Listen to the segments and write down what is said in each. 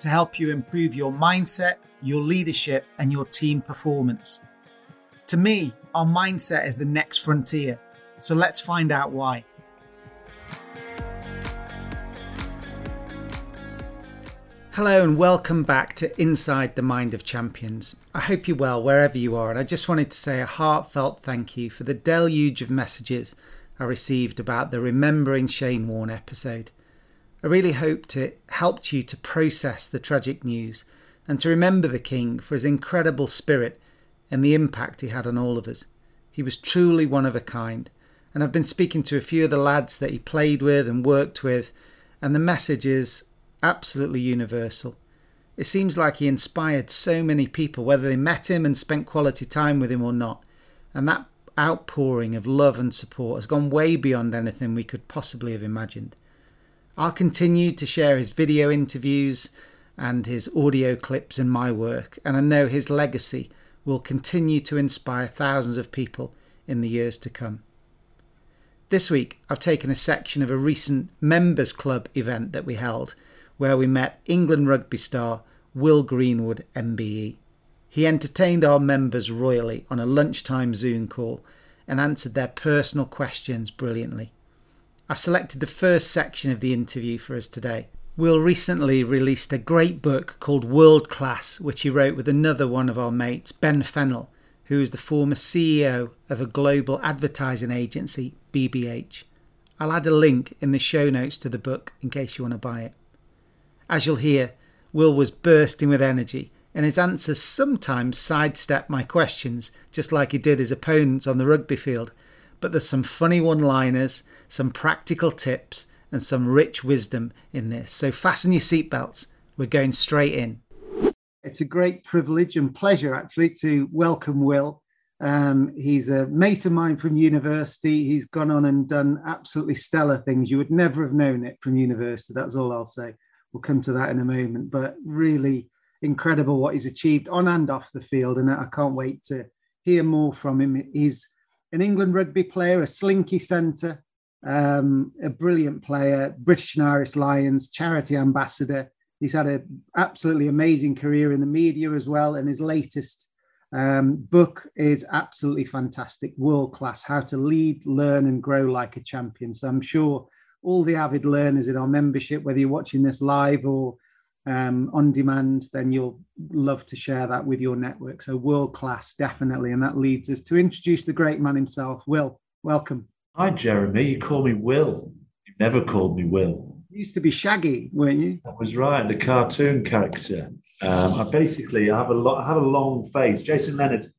to help you improve your mindset, your leadership, and your team performance. To me, our mindset is the next frontier, so let's find out why. Hello and welcome back to Inside the Mind of Champions. I hope you're well wherever you are, and I just wanted to say a heartfelt thank you for the deluge of messages I received about the Remembering Shane Warne episode. I really hoped it helped you to process the tragic news and to remember the King for his incredible spirit and the impact he had on all of us. He was truly one of a kind, and I've been speaking to a few of the lads that he played with and worked with, and the message is absolutely universal. It seems like he inspired so many people, whether they met him and spent quality time with him or not, and that outpouring of love and support has gone way beyond anything we could possibly have imagined. I'll continue to share his video interviews and his audio clips in my work, and I know his legacy will continue to inspire thousands of people in the years to come. This week, I've taken a section of a recent Members Club event that we held, where we met England rugby star Will Greenwood MBE. He entertained our members royally on a lunchtime Zoom call and answered their personal questions brilliantly. I've selected the first section of the interview for us today. Will recently released a great book called World Class, which he wrote with another one of our mates, Ben Fennell, who is the former CEO of a global advertising agency, BBH. I'll add a link in the show notes to the book in case you want to buy it. As you'll hear, Will was bursting with energy, and his answers sometimes sidestep my questions, just like he did his opponents on the rugby field. But there's some funny one liners some practical tips, and some rich wisdom in this. So fasten your seatbelts. We're going straight in. It's a great privilege and pleasure, actually, to welcome Will. Um, he's a mate of mine from university. He's gone on and done absolutely stellar things. You would never have known it from university. That's all I'll say. We'll come to that in a moment. But really incredible what he's achieved on and off the field. And I can't wait to hear more from him. He's an England rugby player, a slinky centre, um, a brilliant player, British and Irish Lions charity ambassador. He's had an absolutely amazing career in the media as well, and his latest um, book is absolutely fantastic, world class. How to lead, learn, and grow like a champion. So I'm sure all the avid learners in our membership, whether you're watching this live or um, on demand, then you'll love to share that with your network. So world class, definitely, and that leads us to introduce the great man himself. Will, welcome. Hi, Jeremy. You call me Will. You never called me Will. You used to be Shaggy, weren't you? That was right. The cartoon character. Um, I basically I have a lot. I have a long face. Jason Leonard,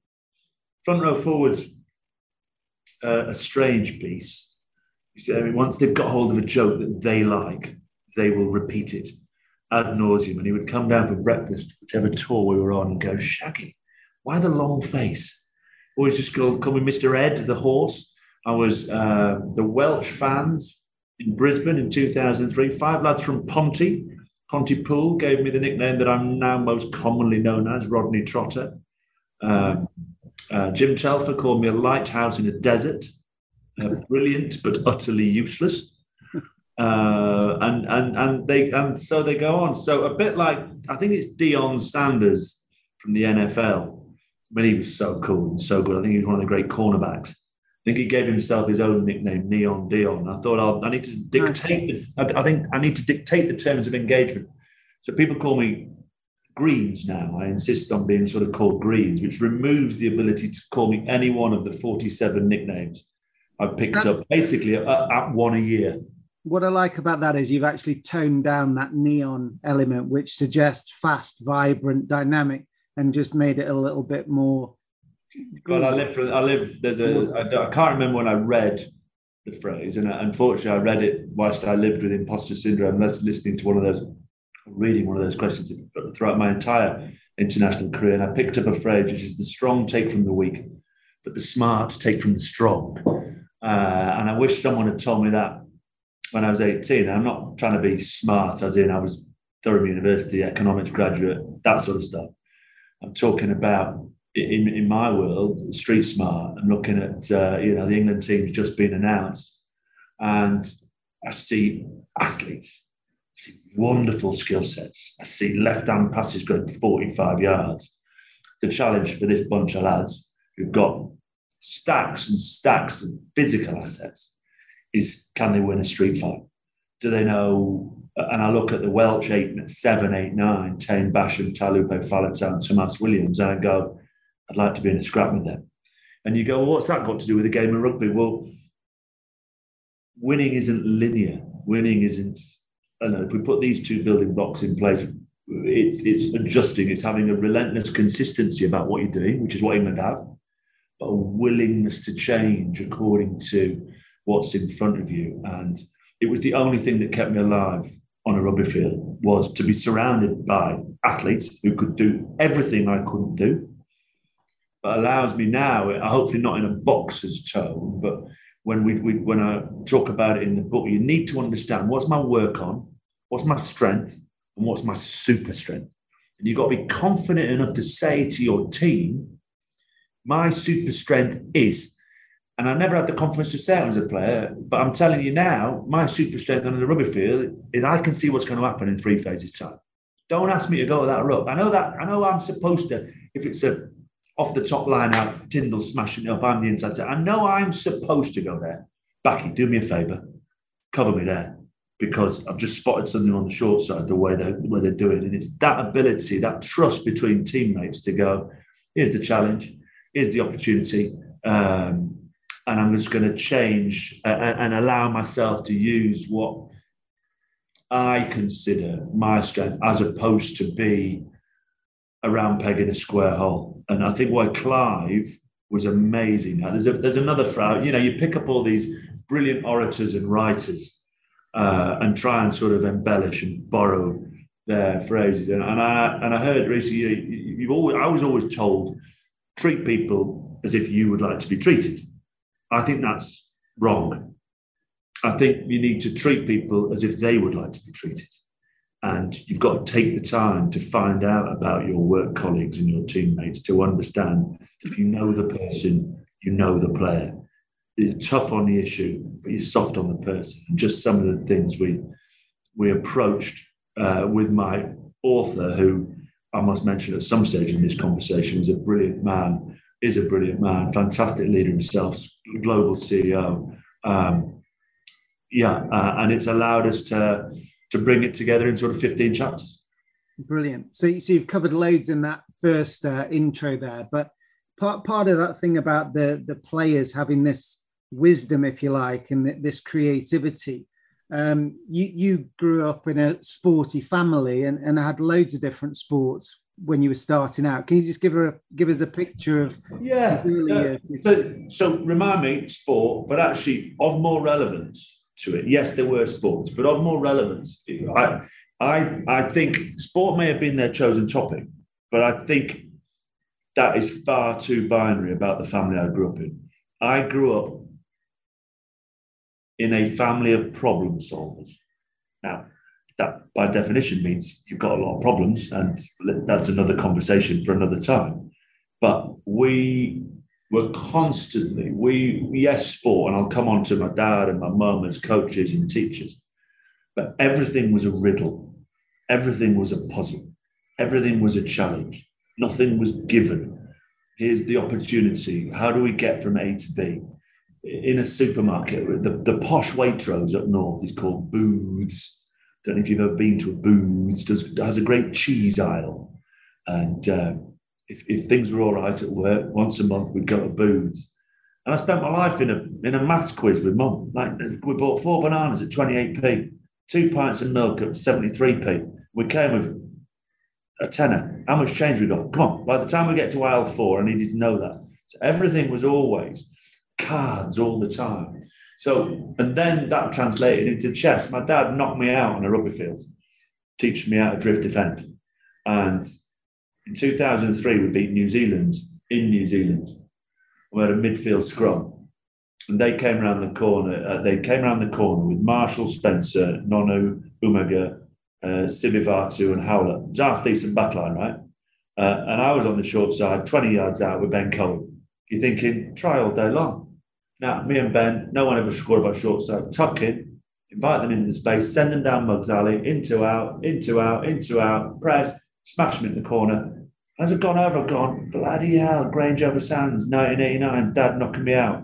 front row forwards, uh, a strange piece. You see I mean once they've got hold of a joke that they like, they will repeat it ad nauseum. And he would come down for breakfast, whichever tour we were on, and go, Shaggy, why the long face? Always just called, call me Mr. Ed, the horse. I was uh, the Welsh fans in Brisbane in 2003. Five lads from Ponty, Pontypool, gave me the nickname that I'm now most commonly known as, Rodney Trotter. Um, uh, Jim Telfer called me a lighthouse in a desert, uh, brilliant but utterly useless. Uh, and and and they and so they go on. So a bit like I think it's Deion Sanders from the NFL. But he was so cool and so good. I think he was one of the great cornerbacks. I think he gave himself his own nickname, Neon Deion. I thought I'll, i need to dictate. I, I, think I need to dictate the terms of engagement. So people call me Greens now. I insist on being sort of called Greens, which removes the ability to call me any one of the 47 nicknames I've picked up basically at, at one a year. What I like about that is you've actually toned down that neon element, which suggests fast, vibrant, dynamic, and just made it a little bit more. Well, I live for, I live, there's a, I, I can't remember when I read the phrase, and unfortunately, I read it whilst I lived with imposter syndrome. That's listening to one of those, reading one of those questions throughout my entire international career. And I picked up a phrase which is the strong take from the weak, but the smart take from the strong. Uh, and I wish someone had told me that when I was 18. I'm not trying to be smart, as in I was Durham University economics graduate, that sort of stuff. I'm talking about in, in my world, street smart. I'm looking at uh, you know the England team's just been announced, and I see athletes, I see wonderful skill sets. I see left-hand passes going 45 yards. The challenge for this bunch of lads who've got stacks and stacks of physical assets is can they win a street fight? Do they know? And I look at the Welsh eight, seven, eight, nine, Taine Basham, Taulupe Faletau, Tomos Williams, and I go, I'd like to be in a scrap with them. And you go, well, what's that got to do with the game of rugby? Well, winning isn't linear. Winning isn't, I know, if we put these two building blocks in place, it's, it's adjusting, it's having a relentless consistency about what you're doing, which is what England have, but a willingness to change according to what's in front of you. And it was the only thing that kept me alive on a rugby field was to be surrounded by athletes who could do everything I couldn't do, but allows me now, hopefully not in a boxer's tone, but when we, we when I talk about it in the book, you need to understand what's my work on, what's my strength, and what's my super strength. And you've got to be confident enough to say to your team, my super strength is and I never had the confidence to say it as a player, but I'm telling you now, my super strength on the rugby field is I can see what's going to happen in three phases time. Don't ask me to go that route. I know that. I know I'm supposed to. If it's a off the top line out, Tindall smashing it up, I'm the inside. I know I'm supposed to go there. Backy, do me a favour, cover me there because I've just spotted something on the short side the way they where they're doing, and it's that ability, that trust between teammates to go. Here's the challenge. Here's the opportunity. Um, and I'm just going to change uh, and allow myself to use what I consider my strength as opposed to be a round peg in a square hole. And I think why Clive was amazing. Now, there's, a, there's another you know, you pick up all these brilliant orators and writers uh, and try and sort of embellish and borrow their phrases. And, and I and I heard recently, you, always, I was always told, treat people as if you would like to be treated. I think that's wrong. I think you need to treat people as if they would like to be treated. And you've got to take the time to find out about your work colleagues and your teammates to understand if you know the person, you know the player. You're tough on the issue, but you're soft on the person. And just some of the things we we approached uh, with my author, who I must mention at some stage in this conversation is a brilliant man is a brilliant man, fantastic leader himself, global CEO. Um, yeah, uh, and it's allowed us to to bring it together in sort of 15 chapters. Brilliant. So, so you've covered loads in that first uh, intro there, but part part of that thing about the the players having this wisdom, if you like, and this creativity. Um, you you grew up in a sporty family and, and had loads of different sports when you were starting out. Can you just give her a, give us a picture of yeah? Uh, so, so remind me, sport, but actually of more relevance to it. Yes, there were sports, but of more relevance. I I I think sport may have been their chosen topic, but I think that is far too binary about the family I grew up in. I grew up in a family of problem solvers. Now, that by definition means you've got a lot of problems, and that's another conversation for another time. But we were constantly, we, yes, sport, and I'll come on to my dad and my mum as coaches and teachers, but everything was a riddle, everything was a puzzle, everything was a challenge, nothing was given. Here's the opportunity. How do we get from A to B? In a supermarket, the, the posh Waitrose up north is called booths don't know if you've ever been to a Booths, does has a great cheese aisle, and um, if, if things were all right at work, once a month we'd go to Booths. And I spent my life in a in a maths quiz with mum. Like we bought four bananas at 28p, two pints of milk at 73p. We came with a tenner. How much change we got? Come on. By the time we get to aisle four, I needed to know that. So everything was always cards all the time. So, and then that translated into chess. My dad knocked me out on a rugby field, teaching me how to drift defend. And in 2003, we beat New Zealand in New Zealand. We had a midfield scrum. And they came around the corner. Uh, they came around the corner with Marshall Spencer, Nonu, Umaga, uh, Sivivatu, and Howlett. It was half decent backline, right? Uh, and I was on the short side, 20 yards out with Ben Cohen. You're thinking, try all day long. Now, me and Ben, no one ever scored by short side. Tuck in, invite them into the space, send them down Mugs Alley, into out, into out, into out, press, smash them in the corner. As I've gone over, gone, bloody hell, Grange over Sands, 1989, dad knocking me out.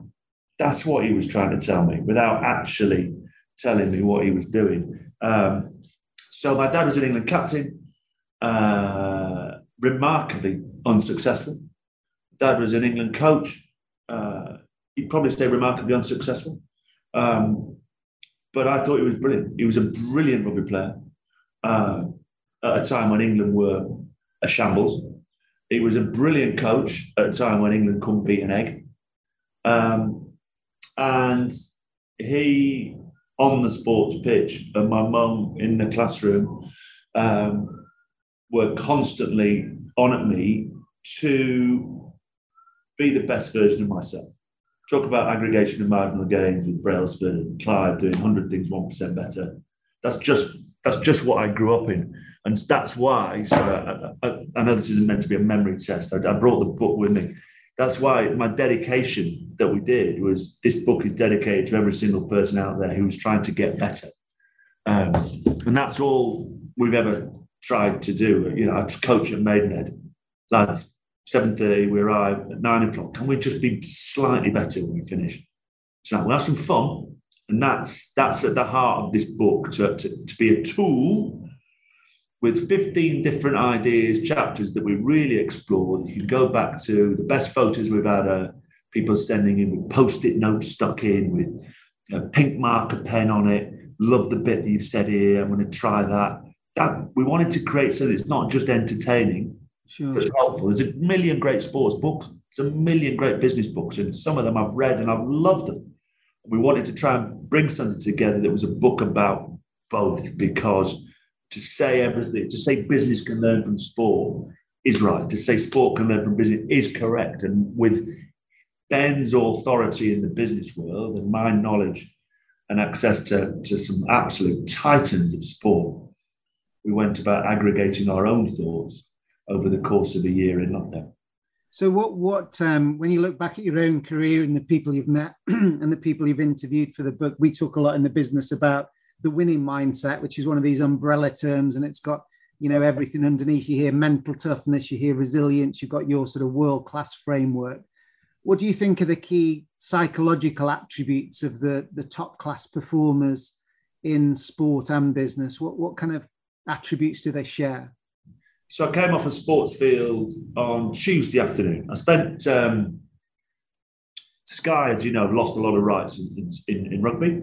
That's what he was trying to tell me without actually telling me what he was doing. Um, so my dad was an England captain, uh, remarkably unsuccessful. Dad was an England coach. Uh, he'd probably stay remarkably unsuccessful. Um, but I thought he was brilliant. He was a brilliant rugby player uh, at a time when England were a shambles. He was a brilliant coach at a time when England couldn't beat an egg. Um, and he, on the sports pitch, and my mum in the classroom, um, were constantly on at me to be the best version of myself. Talk about aggregation and marginal gains with Brailsford and Clive doing 100 things 1% better. That's just that's just what I grew up in. And that's why, so I, I, I know this isn't meant to be a memory test. I, I brought the book with me. That's why my dedication that we did was this book is dedicated to every single person out there who's trying to get better. Um, and that's all we've ever tried to do. You know, I coach at Maidenhead. Lads, 7.30, we arrive at 9 o'clock. Can we just be slightly better when we finish? So we'll have some fun. And that's that's at the heart of this book, to, to, to be a tool with 15 different ideas, chapters that we really explored. You can go back to the best photos we've had, uh, people sending in with post-it notes stuck in with a pink marker pen on it. Love the bit that you've said here. I'm going to try that. That we wanted to create so that it's not just entertaining, sure. it's helpful. There's a million great sports books. There's a million great business books, and some of them I've read and I've loved them. We wanted to try and bring something together that was a book about both because to say everything, to say business can learn from sport is right. To say sport can learn from business is correct. And with Ben's authority in the business world and my knowledge and access to, to some absolute titans of sport, we went about aggregating our own thoughts over the course of a year in lockdown. So, what, what, um, when you look back at your own career and the people you've met and the people you've interviewed for the book, we talk a lot in the business about the winning mindset, which is one of these umbrella terms, and it's got you know everything underneath. You hear mental toughness, you hear resilience, you've got your sort of world class framework. What do you think are the key psychological attributes of the the top class performers in sport and business? What what kind of attributes do they share? So I came off a sports field on Tuesday afternoon. I spent um, Sky, as you know, have lost a lot of rights in, in, in rugby.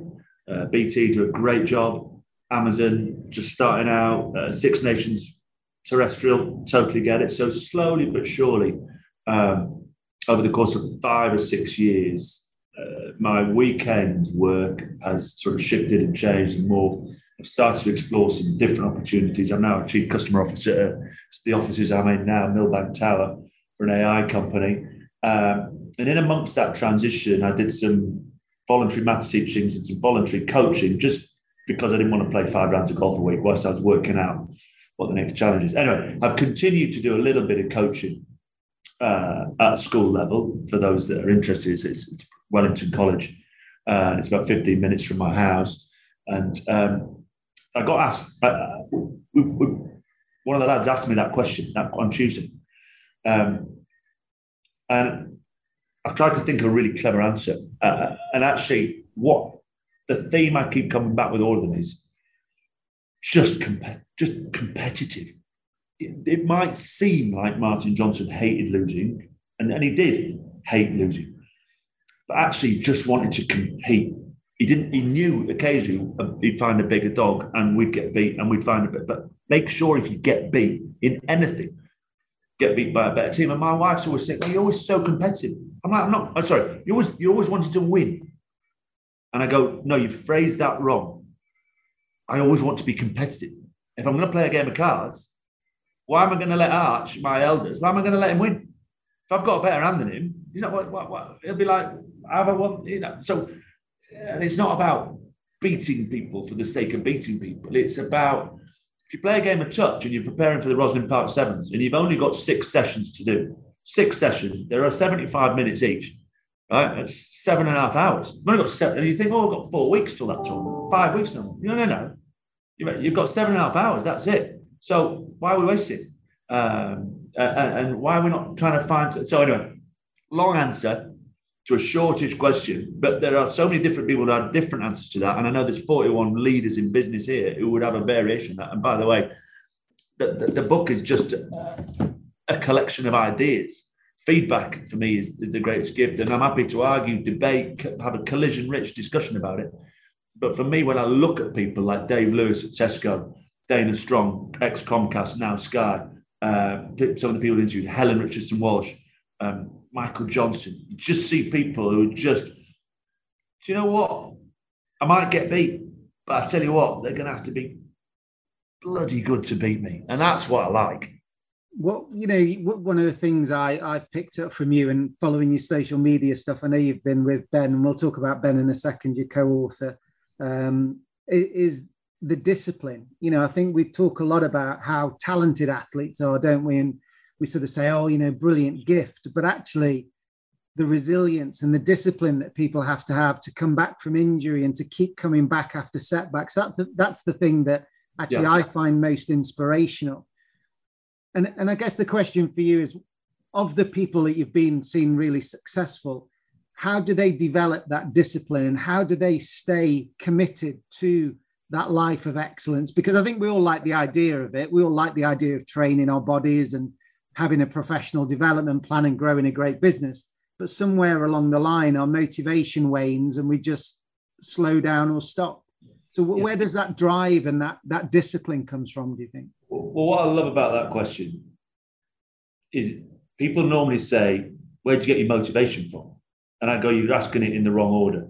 Uh, BT do a great job. Amazon just starting out. Uh, Six Nations terrestrial, totally get it. So slowly but surely, um, over the course of five or six years, uh, my weekend work has sort of shifted and changed and morphed. I've started to explore some different opportunities. I'm now a chief customer officer at the offices I'm in now, Millbank Tower, for an AI company. Um, and in amongst that transition, I did some voluntary maths teachings and some voluntary coaching just because I didn't want to play five rounds of golf a week whilst I was working out what the next challenge is. Anyway, I've continued to do a little bit of coaching uh, at school level for those that are interested. It's, it's Wellington College. Uh, it's about 15 minutes from my house. And um, I got asked, uh, we, we, one of the lads asked me that question that, on Tuesday. Um, and I've tried to think of a really clever answer. Uh, and actually, what the theme I keep coming back with all of them is just comp- just competitive. It, it, might seem like Martin Johnson hated losing, and, and he did hate losing, but actually just wanted to compete. He didn't. He knew occasionally he'd find a bigger dog, and we'd get beat, and we'd find a bit. But make sure if you get beat in anything, get beat by a better team. And my wife's always saying, "You're always so competitive." I'm like, "I'm not. I'm sorry. You always you always wanted to win." And I go, "No, you phrased that wrong. I always want to be competitive. If I'm going to play a game of cards, why am I going to let Arch, my elders, why am I going to let him win? If I've got a better hand than him, you know what? what, what it'll be like, I have I won? You know, so and it's not about beating people for the sake of beating people. It's about if you play a game of touch and you're preparing for the Rosslyn Park Sevens and you've only got six sessions to do, six sessions, there are 75 minutes each, right? That's seven and a half hours. You've only got seven, and you think, oh, I've got four weeks till that tournament, five weeks. No, no, no. You've got seven and a half hours, that's it. So why are we wasting? Um, and why are we not trying to find? So anyway, long answer to a shortage question, but there are so many different people that have different answers to that. And I know there's 41 leaders in business here who would have a variation that. And by the way, the, the, the book is just a, a, collection of ideas. Feedback for me is, is the greatest gift. And I'm happy to argue, debate, have a collision rich discussion about it. But for me, when I look at people like Dave Lewis at Tesco, Dana Strong, ex Comcast, now Sky, uh, some of the people interviewed, Helen Richardson Walsh, um, Michael Johnson. You just see people who just, do you know what? I might get beat, but I tell you what, they're going to have to be bloody good to beat me. And that's what I like. What you know, one of the things I I've picked up from you and following your social media stuff. I know you've been with Ben, and we'll talk about Ben in a second. Your co-author um, is the discipline. You know, I think we talk a lot about how talented athletes are, don't we? And we sort of say, oh, you know, brilliant gift, but actually the resilience and the discipline that people have to have to come back from injury and to keep coming back after setbacks. That, that's the thing that actually yeah. I find most inspirational. And, and I guess the question for you is of the people that you've been seen really successful, how do they develop that discipline and how do they stay committed to that life of excellence because i think we all like the idea of it we all like the idea of training our bodies and having a professional development plan and growing a great business but somewhere along the line our motivation wanes and we just slow down or stop so yeah. where does that drive and that that discipline comes from do you think well what i love about that question is people normally say where'd you get your motivation from and I go, you're asking it in the wrong order.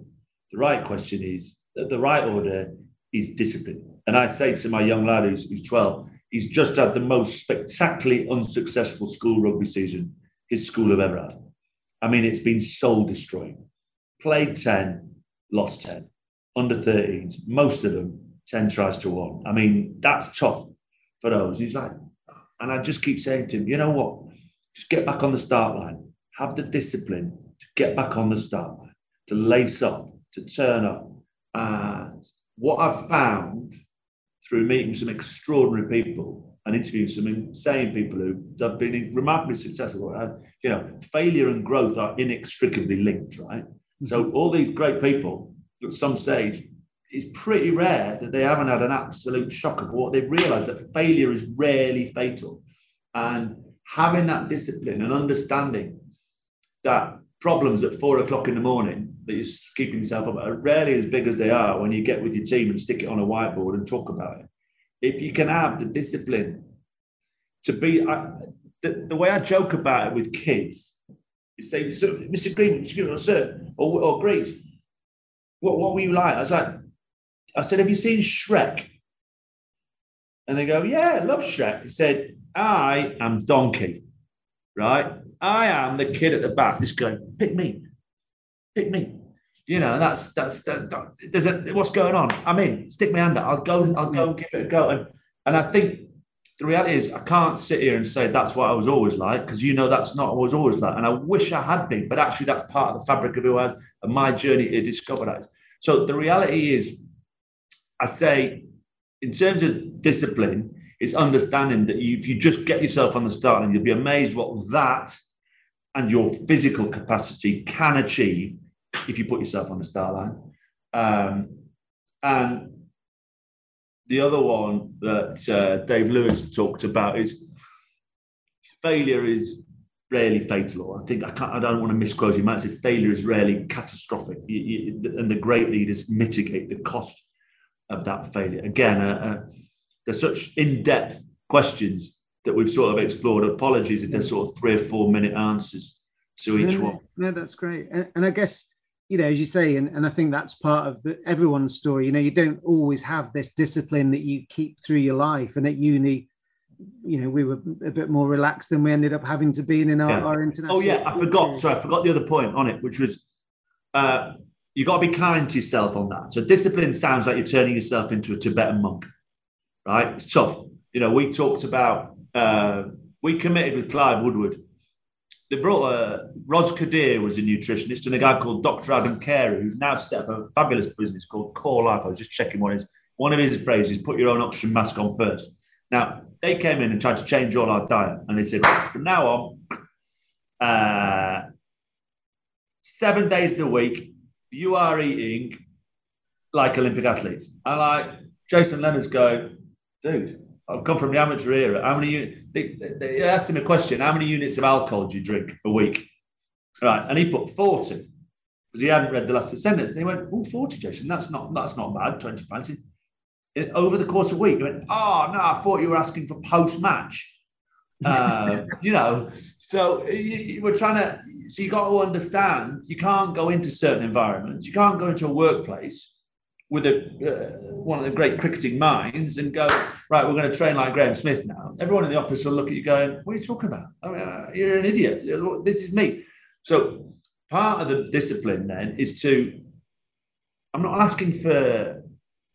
The right question is the right order is discipline. And I say to my young lad who's, who's 12, he's just had the most spectacularly unsuccessful school rugby season his school have ever had. I mean, it's been soul destroying. Played 10, lost 10. Under 13s, most of them 10 tries to one. I mean, that's tough for those. He's like, and I just keep saying to him, you know what? Just get back on the start line, have the discipline, to get back on the start line, to lace up, to turn up. And what I've found through meeting some extraordinary people and interviewing some insane people who've been remarkably successful, uh, you know, failure and growth are inextricably linked, right? Mm-hmm. So all these great people at some stage, it's pretty rare that they haven't had an absolute shock of what they've realized that failure is rarely fatal. And having that discipline and understanding that problems at four o'clock in the morning that you're keeping yourself up are rarely as big as they are when you get with your team and stick it on a whiteboard and talk about it. If you can have the discipline to be, I, the, the way I joke about it with kids, you say, Mr. Green. Green, or sir, or, or Grace, what, what were you like? I was like, I said, have you seen Shrek? And they go, yeah, I love Shrek. He said, I am Donkey, right? I am the kid at the back just going, pick me, pick me. You know, that's that's that, that, there's a what's going on. I'm in. Stick my hand. I'll go. I'll go and give it a go. And and I think the reality is I can't sit here and say that's what I was always like because you know that's not what I was always like. And I wish I had been, but actually that's part of the fabric of who I was and my journey to discover that. So the reality is, I say, in terms of discipline, it's understanding that if you just get yourself on the start line, you'll be amazed what that and your physical capacity can achieve if you put yourself on the start line. Um, and the other one that uh, Dave Lewis talked about is failure is rarely fatal. I think I can't. I don't want to misquote him. I say failure is rarely catastrophic, you, you, and the great leaders mitigate the cost of that failure. Again, uh, uh, there's such in-depth questions that we've sort of explored. Apologies if there's sort of three or four minute answers to each no, one. No, that's great. And, and I guess you know, as you say, and, and I think that's part of the, everyone's story. You know, you don't always have this discipline that you keep through your life. And at uni, you know, we were a bit more relaxed than we ended up having to be in our, Yeah. our international. Oh yeah, I forgot. Sorry, I forgot the other point on it, which was uh, you got to be kind to yourself on that. So discipline sounds like you're turning yourself into a Tibetan monk, right? It's tough. You know, we talked about uh, we committed with Clive Woodward. They brought a Ros Kadir was a nutritionist and a guy called Dr. Adam Carey, who's now set up a fabulous business called Core Life. I was just checking what is one of his phrases: "Put your own oxygen mask on first. Now they came in and tried to change all our diet, and they said from now on, uh, seven days of the week, you are eating like Olympic athletes. And like Jason Leonard's go, dude, I've come from the amateur era. How many? They, they, asked him a question: How many units of alcohol do you drink a week? Right, and he put forty because he hadn't read the last sentence. And he went, "Oh, 40, Jason. That's not that's not bad. Twenty pints." Over the course of a week, he went, "Oh no, I thought you were asking for post match." uh, you know, so you, you- we're trying to. So you got to understand, you can't go into certain environments. You can't go into a workplace with a uh, one of the great cricketing minds and go right. We're going to train like Graeme Smith now. Everyone in the office will look at you going, "What are you talking about? I mean, uh, you're an idiot. This is me." So part of the discipline then is to. I'm not asking for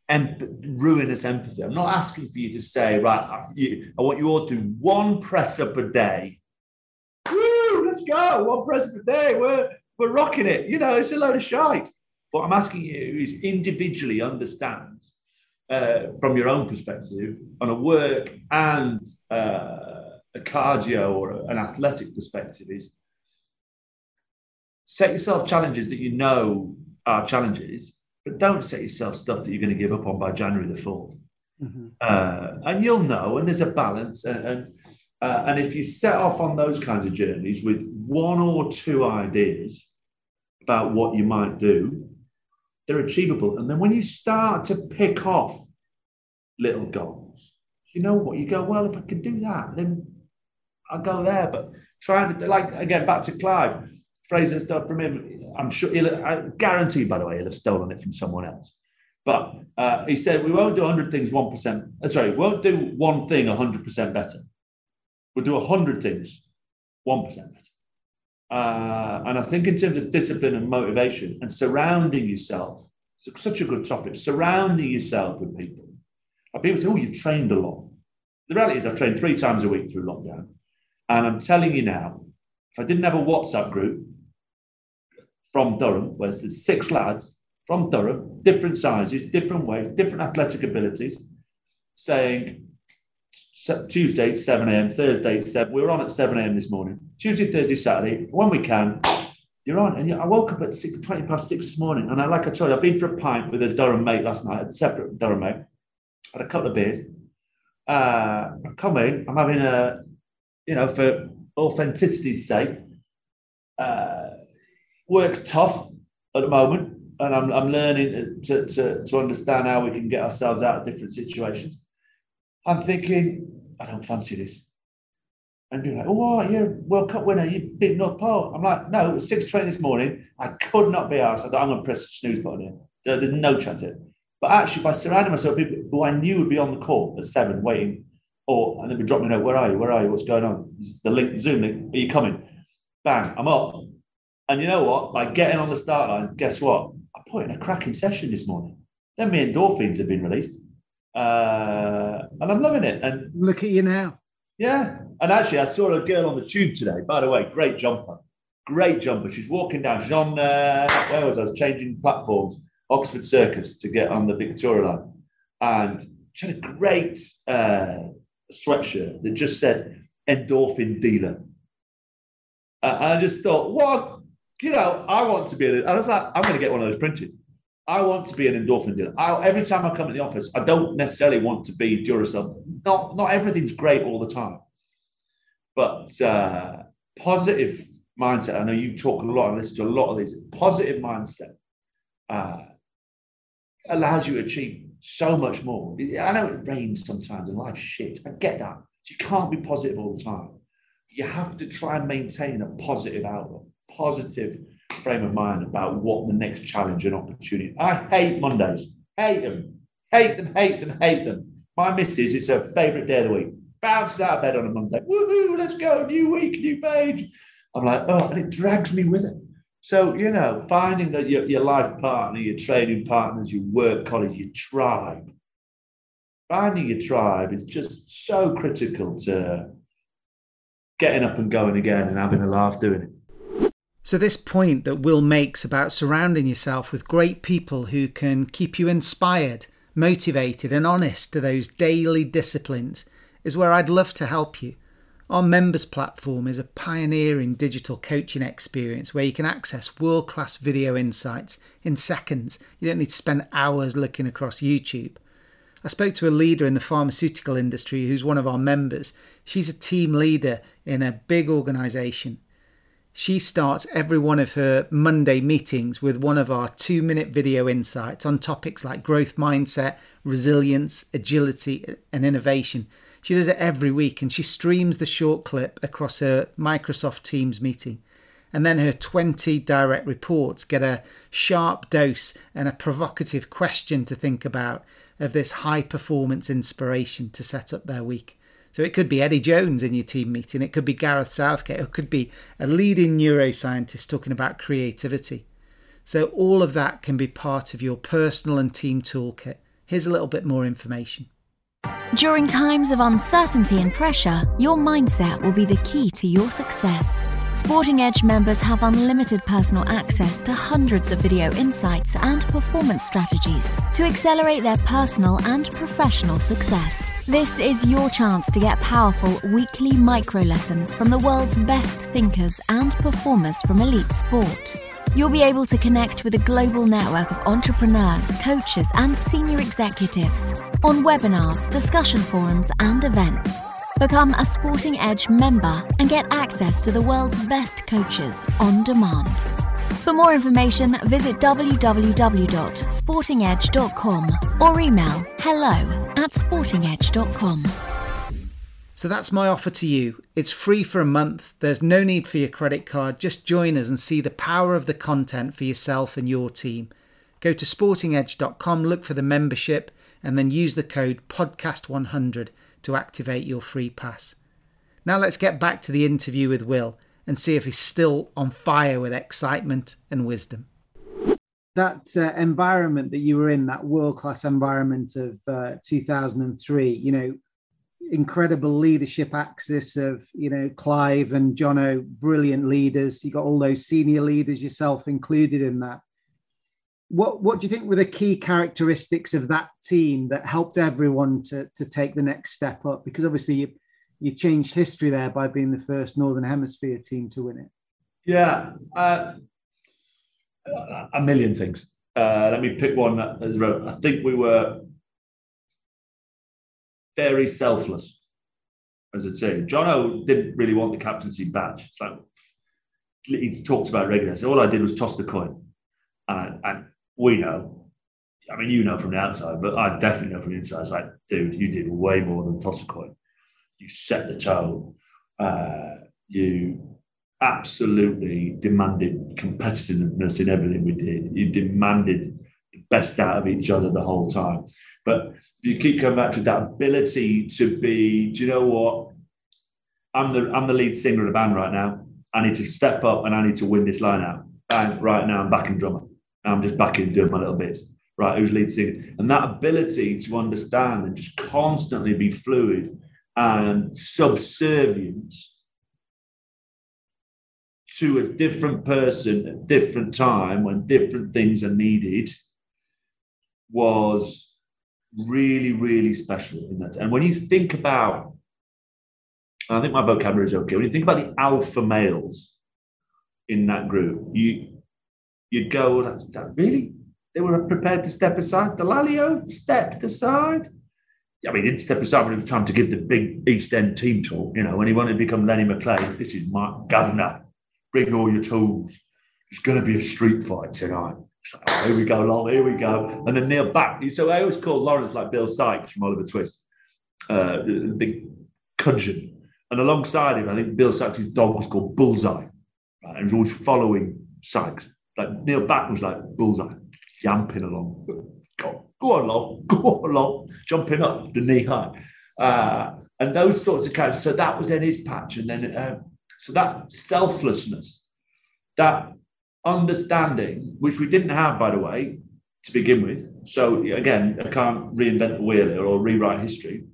emp- ruinous empathy. I'm not asking for you to say, right, you, I want you all to do one press up a day. Woo, let's go, one press up a day. We're, we're rocking it. You know, it's a load of shite. What I'm asking you is individually understand uh, from your own perspective on a work and uh, a cardio or an athletic perspective is set yourself challenges that you know are challenges, but don't set yourself stuff that you're going to give up on by January the 4th. Uh, and you'll know, and there's a balance. And, and, uh, and if you set off on those kinds of journeys with one or two ideas about what you might do, they're achievable. And then when you start to pick off little goals, you know what? You go, well, if I could do that, then I'll go there. But trying to, like, again, back to Clive, Fraser stuff from him. I'm sure he'll, I guarantee, by the way, he'll have stolen it from someone else. But uh, he said, we won't do 100 things 1%. Uh, sorry, we won't do one thing 100% better. We'll do 100 things 1% better. Uh, and I think in terms of discipline and motivation and surrounding yourself, it's such a good topic, surrounding yourself with people. Like people say, oh, you've trained a lot. The reality is I've trained three times a week through lockdown. And I'm telling you now, if I didn't have a WhatsApp group from Durham, where there's six lads from Durham, different sizes, different weights, different athletic abilities, saying "S- Tuesday, 7 a.m., Thursday, 7. We were on at 7 a.m. this morning. Tuesday, Thursday, Saturday, when we can, you're on. And I woke up at six, 20 past 6 this morning. And I, like I told you, I've been for a pint with a Durham mate last night, a separate Durham mate. Had a couple of beers. Uh, I come in, I'm having a, you know, for authenticity's sake, uh, work's tough at the moment, and I'm, I'm learning to, to, to understand how we can get ourselves out of different situations. I'm thinking, I don't fancy this. And you're like, oh, what? you're a World Cup winner, you beat North Pole. I'm like, no, it was 6.20 this morning. I could not be asked. I thought, I'm going to press the snooze button here. There- There's no chance of it. But actually, by surrounding myself with people who I knew would be on the court at seven waiting, or and then we drop me a note, where are you? Where are you? What's going on? The link, Zoom link, are you coming? Bang, I'm up. And you know what? By getting on the start line, guess what? I put in a cracking session this morning. Then my endorphins have been released. Uh, and I'm loving it. And Look at you now. yeah. And actually, I saw a girl on the tube today, by the way, great jumper. Great jumper. She's walking down. She's on, uh, where was I? I was changing platforms, Oxford Circus to get on the Victoria line. And she had a great uh, sweatshirt that just said endorphin dealer. Uh, and I just thought, what? You know, I want to be, a, I was like, I'm going to get one of those printed. I want to be an endorphin dealer. I, every time I come to the office, I don't necessarily want to be Duracell. Not not everything's great all the time, but uh, positive mindset. I know you talk a lot and listen to a lot of these. Positive mindset uh, allows you to achieve so much more. I know it rains sometimes and life's shit. I get that. You can't be positive all the time. You have to try and maintain a positive outlook, positive frame of mind about what the next challenge and opportunity. I hate Mondays. Hate them. Hate them, hate them, hate them. My missus, it's her favourite day of the week. Bounces out of bed on a Monday. Woohoo, let's go. New week, new page. I'm like, oh, and it drags me with it. So, you know, finding that your, your life partner, your training partners, your work colleagues, your tribe, finding your tribe is just so critical to getting up and going again and having a laugh doing it. So, this point that Will makes about surrounding yourself with great people who can keep you inspired, motivated, and honest to those daily disciplines is where I'd love to help you. Our members platform is a pioneering digital coaching experience where you can access world class video insights in seconds. You don't need to spend hours looking across YouTube. I spoke to a leader in the pharmaceutical industry who's one of our members. She's a team leader in a big organisation. She starts every one of her Monday meetings with one of our two minute video insights on topics like growth mindset, resilience, agility, and innovation. She does it every week and she streams the short clip across her Microsoft Teams meeting. And then her 20 direct reports get a sharp dose and a provocative question to think about of this high performance inspiration to set up their week. So it could be Eddie Jones in your team meeting, it could be Gareth Southgate, it could be a leading neuroscientist talking about creativity. So all of that can be part of your personal and team toolkit. Here's a little bit more information. During times of uncertainty and pressure, your mindset will be the key to your success. Sporting Edge members have unlimited personal access to hundreds of video insights and performance strategies to accelerate their personal and professional success. This is your chance to get powerful weekly micro lessons from the world's best thinkers and performers from elite sport. You'll be able to connect with a global network of entrepreneurs, coaches, and senior executives on webinars, discussion forums, and events. Become a Sporting Edge member and get access to the world's best coaches on demand. For more information, visit www.sportingedge.com or email hello at sportingedge.com. So that's my offer to you. It's free for a month. There's no need for your credit card. Just join us and see the power of the content for yourself and your team. Go to sportingedge.com, look for the membership, and then use the code podcast100 to activate your free pass. Now let's get back to the interview with Will and see if he's still on fire with excitement and wisdom. That uh, environment that you were in, that world class environment of uh, 2003, you know, incredible leadership axis of you know Clive and Jono, brilliant leaders. You got all those senior leaders yourself included in that. What what do you think were the key characteristics of that team that helped everyone to to take the next step up? Because obviously you you changed history there by being the first Northern Hemisphere team to win it. Yeah, uh, a million things. Uh, let me pick one. I think we were very selfless as a team. Jono didn't really want the captaincy badge. Like he talked about regularly. So all I did was toss the coin, and, and we know. I mean, you know from the outside, but I definitely know from the inside. It's like, dude, you did way more than toss a coin. You set the tone. Uh, you absolutely demanded competitiveness in everything we did. You demanded the best out of each other the whole time. But you keep coming back to that ability to be, do you know what? I'm the I'm the lead singer of the band right now. I need to step up and I need to win this line out. Bang, right now I'm backing drummer. I'm just backing doing my little bits. Right, who's lead singer? And that ability to understand and just constantly be fluid and subservient to a different person at different time when different things are needed was really, really special in that. And when you think about, I think my vocabulary is okay. When you think about the alpha males in that group, you you'd go, that, that really they were prepared to step aside. Dallaglio stepped aside. I mean, he didn't step aside when it was time to give the big East End team talk. You know, when he wanted to become Lenny McLean, this is my governor. Bring all your tools. It's going to be a street fight tonight. Like, oh, here we go, lol, here we go. And then Neil Back. So I always call Lawrence like Bill Sikes from Oliver Twist, uh, the big cudgeon. And alongside him, I think Bill Sikes' dog was called Bullseye. Right? And he was always following Sikes. Like Neil Back was like Bullseye, yamping along. Go, go on, lol, go on, lol, jumping up the knee high. Uh, and those sorts of characters. So that was in his patch. And then, uh, so that selflessness, that understanding, which we didn't have, by the way, to begin with. So again, I can't reinvent the wheel here or rewrite history.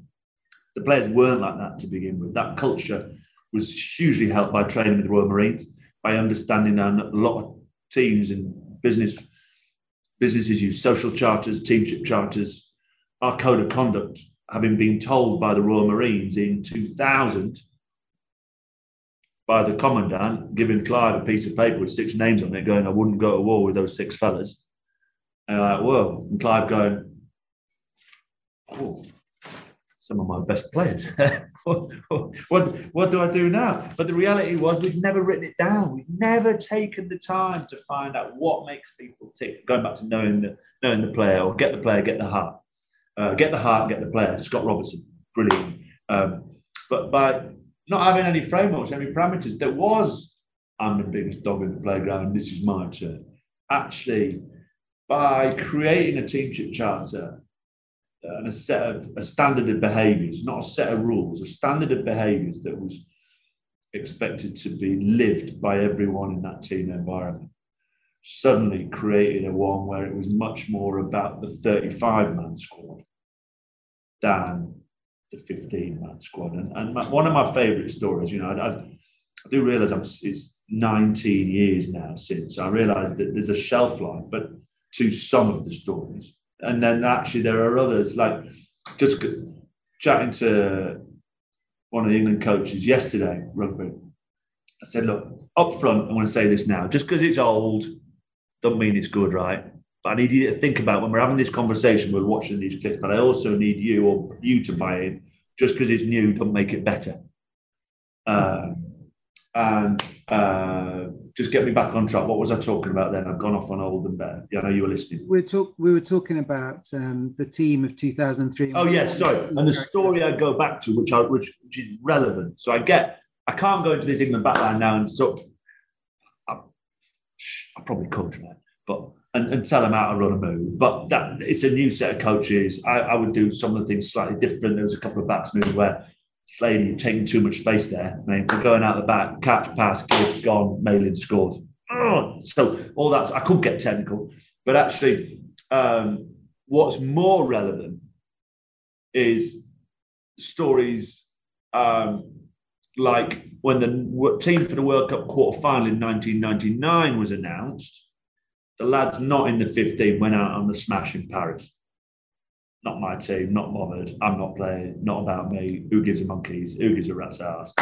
The players weren't like that to begin with. That culture was hugely helped by training with the Royal Marines, by understanding that a lot of teams and business businesses use social charters, teamship charters. Our code of conduct, having been told by the Royal Marines in 2000 by the commandant, giving Clive a piece of paper with six names on it, going, I wouldn't go to war with those six fellas. And like, whoa. And Clive going, oh, some of my best players. what, what, what do I do now? But the reality was we'd never written it down. We'd never taken the time to find out what makes people tick. Going back to knowing the, knowing the player or get the player, get the heart. Uh, get the heart, get the player. Scott Robertson, brilliant. Um, but by not having any frameworks, any parameters, there was, I'm the biggest dog in the playground, and this is my turn. Actually, by creating a teamship charter and a set of a standard of behaviors, not a set of rules, a standard of behaviors that was expected to be lived by everyone in that team environment, suddenly created a one where it was much more about the 35 man squad than the 15 man squad. And, and my, one of my favorite stories, you know, I, I do realize I'm, it's 19 years now since I realized that there's a shelf life, but to some of the stories. And then actually there are others, like just chatting to one of the England coaches yesterday, rugby. I said, look, up front, I want to say this now, just because it's old, doesn't mean it's good, right? But I need you to think about when we're having this conversation, we're watching these clips, but I also need you or you to buy in. Just because it's new, don't make it better. Uh, and uh, just get me back on track. What was I talking about then? I've gone off on old and better. Yeah, I know you were listening. We talk. We were talking about um, the team of 2003. Oh yes, sorry. And the story I go back to, which I, which which is relevant. So I get. I can't go into this England backline now, and so I, I probably could, right? But and, and tell them how to run a move. But that it's a new set of coaches. I, I would do some of the things slightly different. There was a couple of backs moves where Slady you're taking too much space there. I mean, we're going out the back, catch, pass, give, gone, Malin scored. Oh, so all that I could get technical, but actually, um, what's more relevant is stories um, like when the team for the World Cup quarter final in 1999 was announced the lads not in the 15 went out on the smash in Paris. Not my team, not bothered. I'm not playing, not about me. Who gives a monkeys? Who gives a rat's ass?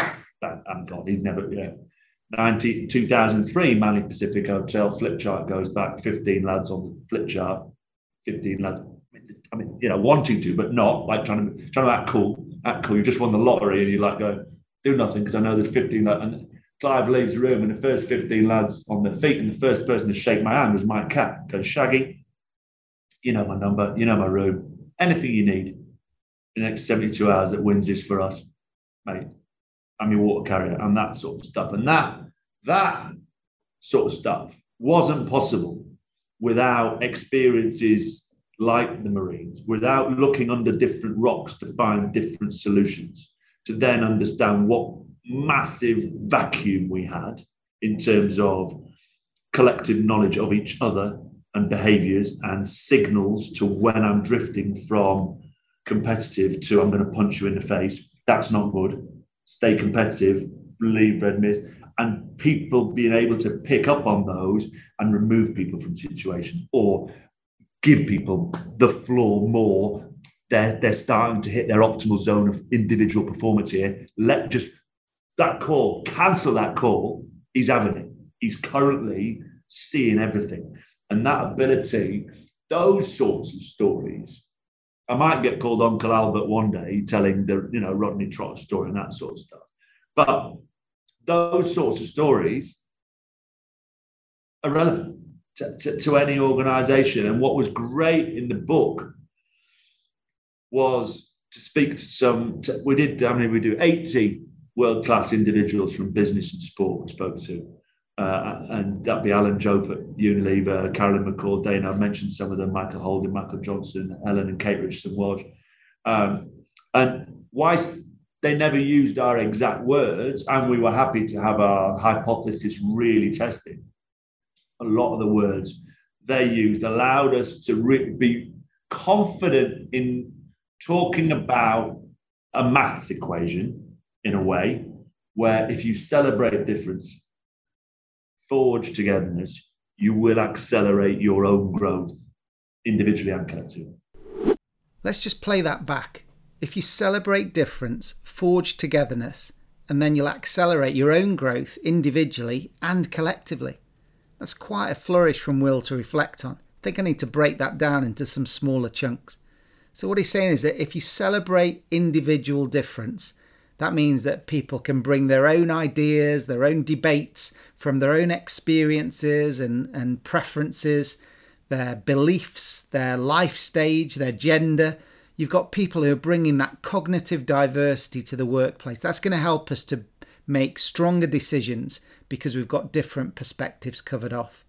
I'm gone. he's never, yeah. 19, 2003, Manly Pacific Hotel flip chart goes back 15 lads on the flip chart, 15 lads. I mean, you know, wanting to, but not like trying to trying to act cool, act cool. You just won the lottery and you like go do nothing because I know there's 15 lads. And Clive leaves the room, and the first 15 lads on their feet, and the first person to shake my hand was Mike Catt. Goes, Shaggy, you know my number, you know my room, anything you need in the next 72 hours that wins this for us, mate. I'm your water carrier, and that sort of stuff. And that, that sort of stuff wasn't possible without experiences like the Marines, without looking under different rocks to find different solutions, to then understand what massive vacuum we had in terms of collective knowledge of each other and behaviors and signals to when I'm drifting from competitive to I'm going to punch you in the face. That's not good. Stay competitive, leave red mist, and people being able to pick up on those and remove people from situations or give people the floor more. They're, they're starting to hit their optimal zone of individual performance here. Let just that call, cancel that call, he's having it. He's currently seeing everything. And that ability those sorts of stories. I might get called Uncle Albert one day telling the you know Rodney Trott story and that sort of stuff. But those sorts of stories are relevant to, to, to any organization. And what was great in the book was to speak to some, to, we did, I mean, we do 80 world class individuals from business and sport we spoke to. Uh, and that'd be Alan Jope at Unilever, Carolyn McCall, Dana. I've mentioned some of them Michael Holden, Michael Johnson, Helen and Kate Richardson Walsh. Um, and whilst they never used our exact words, and we were happy to have our hypothesis really tested, a lot of the words they used allowed us to re- be confident in talking about a maths equation in a way where if you celebrate difference, forge togetherness, you will accelerate your own growth individually and collectively. Let's just play that back. If you celebrate difference, forge togetherness, and then you'll accelerate your own growth individually and collectively. That's quite a flourish from Will to reflect on. I think I need to break that down into some smaller chunks. So, what he's saying is that if you celebrate individual difference, that means that people can bring their own ideas, their own debates from their own experiences and, and preferences, their beliefs, their life stage, their gender. You've got people who are bringing that cognitive diversity to the workplace. That's going to help us to make stronger decisions because we've got different perspectives covered off.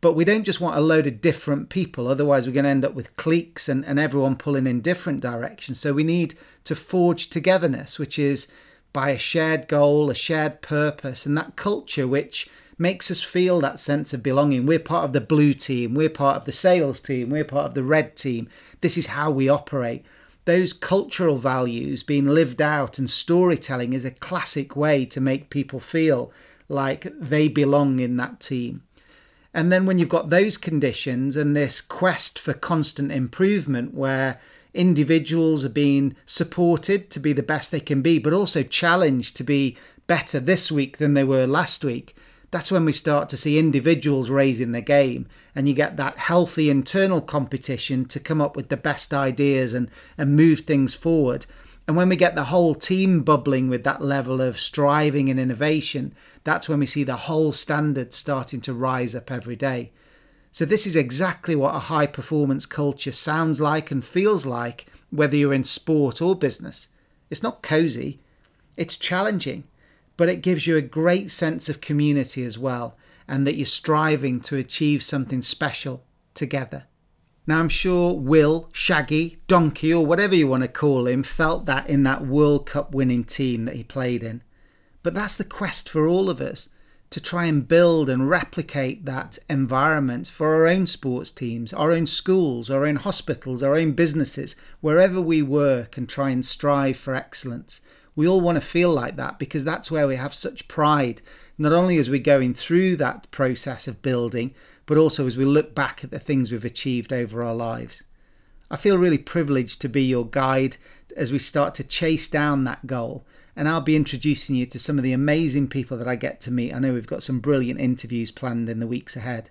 But we don't just want a load of different people, otherwise, we're going to end up with cliques and, and everyone pulling in different directions. So we need to forge togetherness, which is by a shared goal, a shared purpose, and that culture which makes us feel that sense of belonging. We're part of the blue team, we're part of the sales team, we're part of the red team. This is how we operate. Those cultural values being lived out and storytelling is a classic way to make people feel like they belong in that team. And then when you've got those conditions and this quest for constant improvement where individuals are being supported to be the best they can be, but also challenged to be better this week than they were last week, that's when we start to see individuals raising the game and you get that healthy internal competition to come up with the best ideas and, and move things forward. And when we get the whole team bubbling with that level of striving and innovation, that's when we see the whole standard starting to rise up every day. So, this is exactly what a high performance culture sounds like and feels like, whether you're in sport or business. It's not cozy, it's challenging, but it gives you a great sense of community as well, and that you're striving to achieve something special together. Now, I'm sure Will, Shaggy, Donkey, or whatever you want to call him, felt that in that World Cup winning team that he played in. But that's the quest for all of us to try and build and replicate that environment for our own sports teams, our own schools, our own hospitals, our own businesses, wherever we work and try and strive for excellence. We all want to feel like that because that's where we have such pride, not only as we're going through that process of building, but also as we look back at the things we've achieved over our lives. I feel really privileged to be your guide as we start to chase down that goal. And I'll be introducing you to some of the amazing people that I get to meet. I know we've got some brilliant interviews planned in the weeks ahead.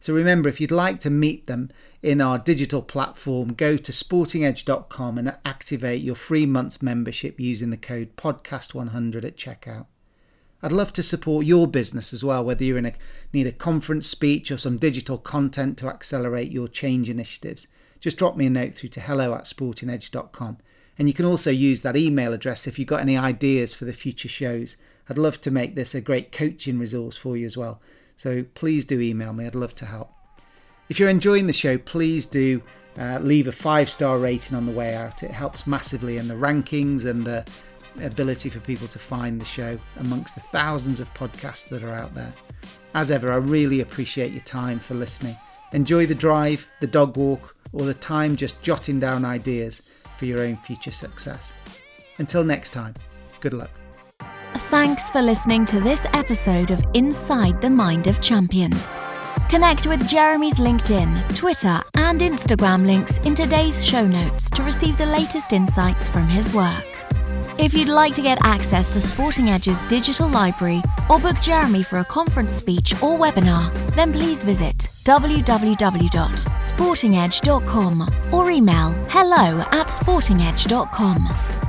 So remember, if you'd like to meet them in our digital platform, go to sportingedge.com and activate your free month's membership using the code podcast100 at checkout. I'd love to support your business as well, whether you are in a, need a conference speech or some digital content to accelerate your change initiatives. Just drop me a note through to hello at sportingedge.com. And you can also use that email address if you've got any ideas for the future shows. I'd love to make this a great coaching resource for you as well. So please do email me, I'd love to help. If you're enjoying the show, please do uh, leave a five star rating on the way out. It helps massively in the rankings and the ability for people to find the show amongst the thousands of podcasts that are out there. As ever, I really appreciate your time for listening. Enjoy the drive, the dog walk, or the time just jotting down ideas for your own future success. Until next time, good luck. Thanks for listening to this episode of Inside the Mind of Champions. Connect with Jeremy's LinkedIn, Twitter, and Instagram links in today's show notes to receive the latest insights from his work. If you'd like to get access to Sporting Edge's digital library or book Jeremy for a conference speech or webinar, then please visit www sportingedge.com or email hello at sportingedge.com.